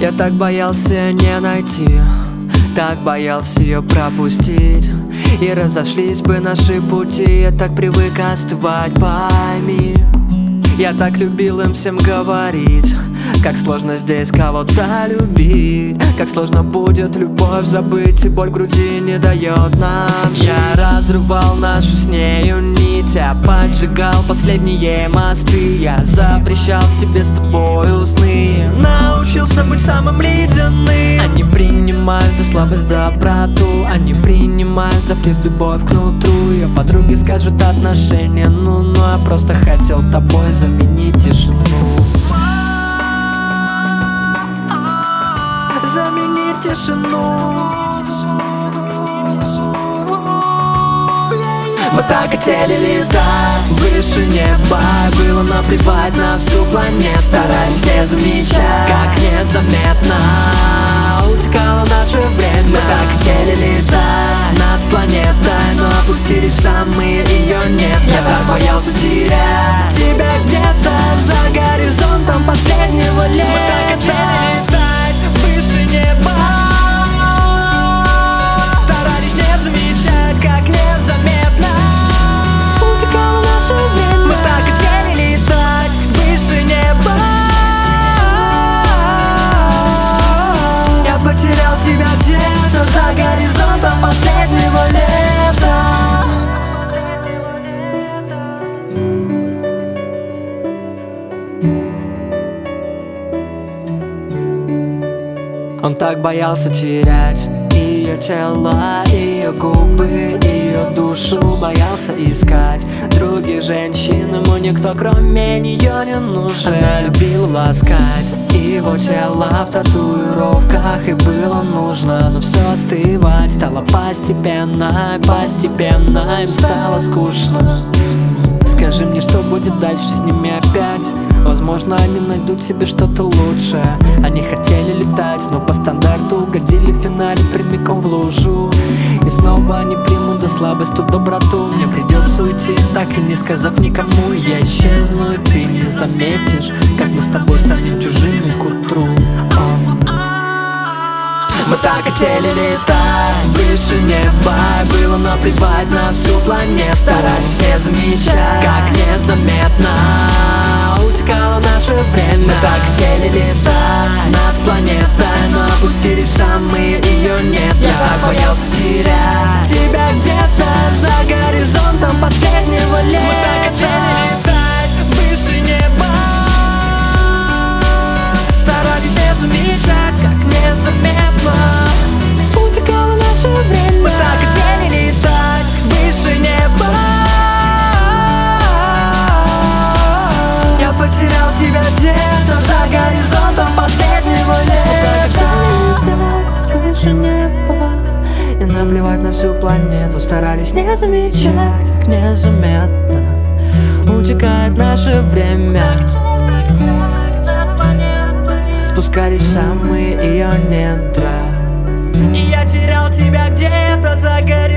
Я так боялся не найти Так боялся ее пропустить. И разошлись бы наши пути Я так привык остывать, пойми. Я так любил им всем говорить как сложно здесь кого-то любить. Как сложно будет любовь забыть И боль в груди не дает нам. Я разрывал нашу с нею нить поджигал последние мосты. Я запрещал себе с тобою сны Научился быть самым ледяным. Они принимают за слабость доброту Они принимают за флит любовь к нутру. Ее подруги скажут отношения Ну-ну, я просто хотел тобой заменить тишину. Заменить тишину Мы так хотели летать выше неба. Было наплевать на всю планету. Старались не замечать, как незаметно Утекало наше время. Мы так хотели летать над планетой Но опустились самые ее нет. Я так боялся терять тебя где-то За горизонтом последнего лета Он так боялся терять ее тело, ее губы, ее душу Боялся искать других женщин. Ему никто кроме нее не нужен. Она любила ласкать его тело в татуировках И было нужно, но все остывать Стало постепенно, постепенно Им стало скучно Скажи мне, что будет дальше с ними опять? Возможно, они найдут себе что-то лучшее Они хотели летать, но по стандарту угодили в финале прямиком в лужу. И снова они примут за слабость ту доброту. Мне придется уйти, так и не сказав никому. Я исчезну, и ты не заметишь Как мы с тобой станем чужими к утру. Мы так хотели летать выше неба Было наплевать на всю планету. Старались не замечать, как незаметно. Утекало наше время неба И наплевать на всю планету Старались не замечать, незаметно Утекает наше время. Спускались в самые ее недра. И я терял тебя где-то за горизонтом